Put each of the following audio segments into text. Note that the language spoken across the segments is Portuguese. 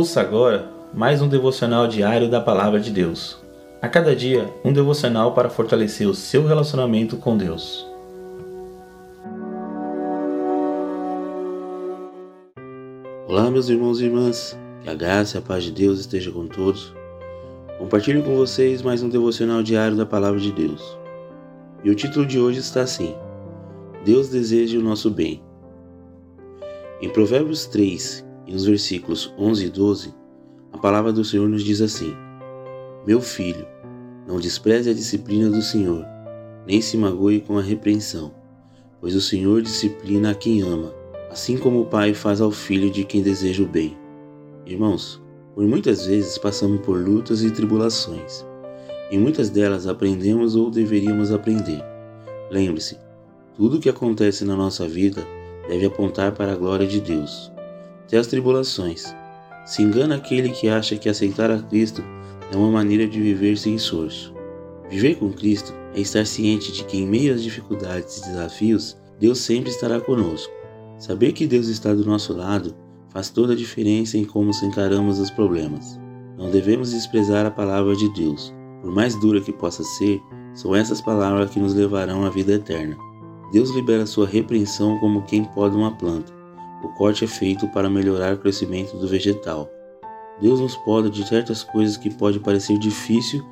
Ouça agora mais um devocional diário da Palavra de Deus. A cada dia, um devocional para fortalecer o seu relacionamento com Deus. Olá, meus irmãos e irmãs, que a graça e a paz de Deus esteja com todos. Compartilho com vocês mais um devocional diário da Palavra de Deus. E o título de hoje está assim: Deus deseja o nosso bem. Em Provérbios 3, e nos versículos 11 e 12, a palavra do Senhor nos diz assim: Meu filho, não despreze a disciplina do Senhor, nem se magoe com a repreensão, pois o Senhor disciplina a quem ama, assim como o pai faz ao filho de quem deseja o bem. Irmãos, por muitas vezes passamos por lutas e tribulações. Em muitas delas aprendemos ou deveríamos aprender. Lembre-se, tudo o que acontece na nossa vida deve apontar para a glória de Deus até as tribulações. Se engana aquele que acha que aceitar a Cristo é uma maneira de viver sem esforço. Viver com Cristo é estar ciente de que em meio às dificuldades e desafios, Deus sempre estará conosco. Saber que Deus está do nosso lado faz toda a diferença em como encaramos os problemas. Não devemos desprezar a palavra de Deus. Por mais dura que possa ser, são essas palavras que nos levarão à vida eterna. Deus libera sua repreensão como quem poda uma planta. O corte é feito para melhorar o crescimento do vegetal. Deus nos poda de certas coisas que pode parecer difícil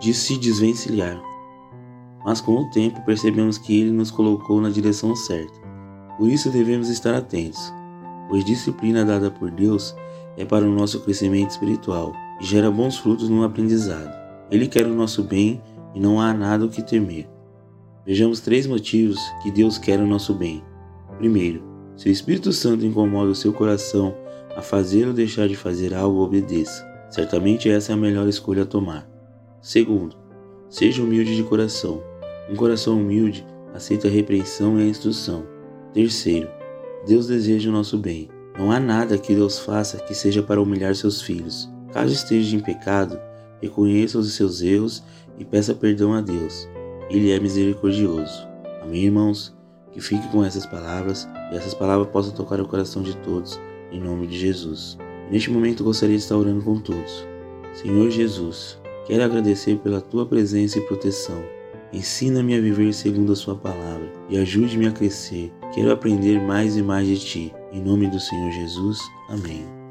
de se desvencilhar. Mas com o tempo percebemos que Ele nos colocou na direção certa. Por isso devemos estar atentos, pois disciplina dada por Deus é para o nosso crescimento espiritual e gera bons frutos no aprendizado. Ele quer o nosso bem e não há nada o que temer. Vejamos três motivos que Deus quer o nosso bem. Primeiro, se o Espírito Santo incomoda o seu coração a fazer ou deixar de fazer algo, obedeça. Certamente essa é a melhor escolha a tomar. Segundo, seja humilde de coração. Um coração humilde aceita a repreensão e a instrução. Terceiro, Deus deseja o nosso bem. Não há nada que Deus faça que seja para humilhar seus filhos. Caso esteja em pecado, reconheça os seus erros e peça perdão a Deus. Ele é misericordioso. Amém, irmãos? Que fique com essas palavras e essas palavras possam tocar o coração de todos, em nome de Jesus. neste momento gostaria de estar orando com todos. Senhor Jesus, quero agradecer pela tua presença e proteção. Ensina-me a viver segundo a sua palavra e ajude-me a crescer. Quero aprender mais e mais de ti. Em nome do Senhor Jesus. Amém.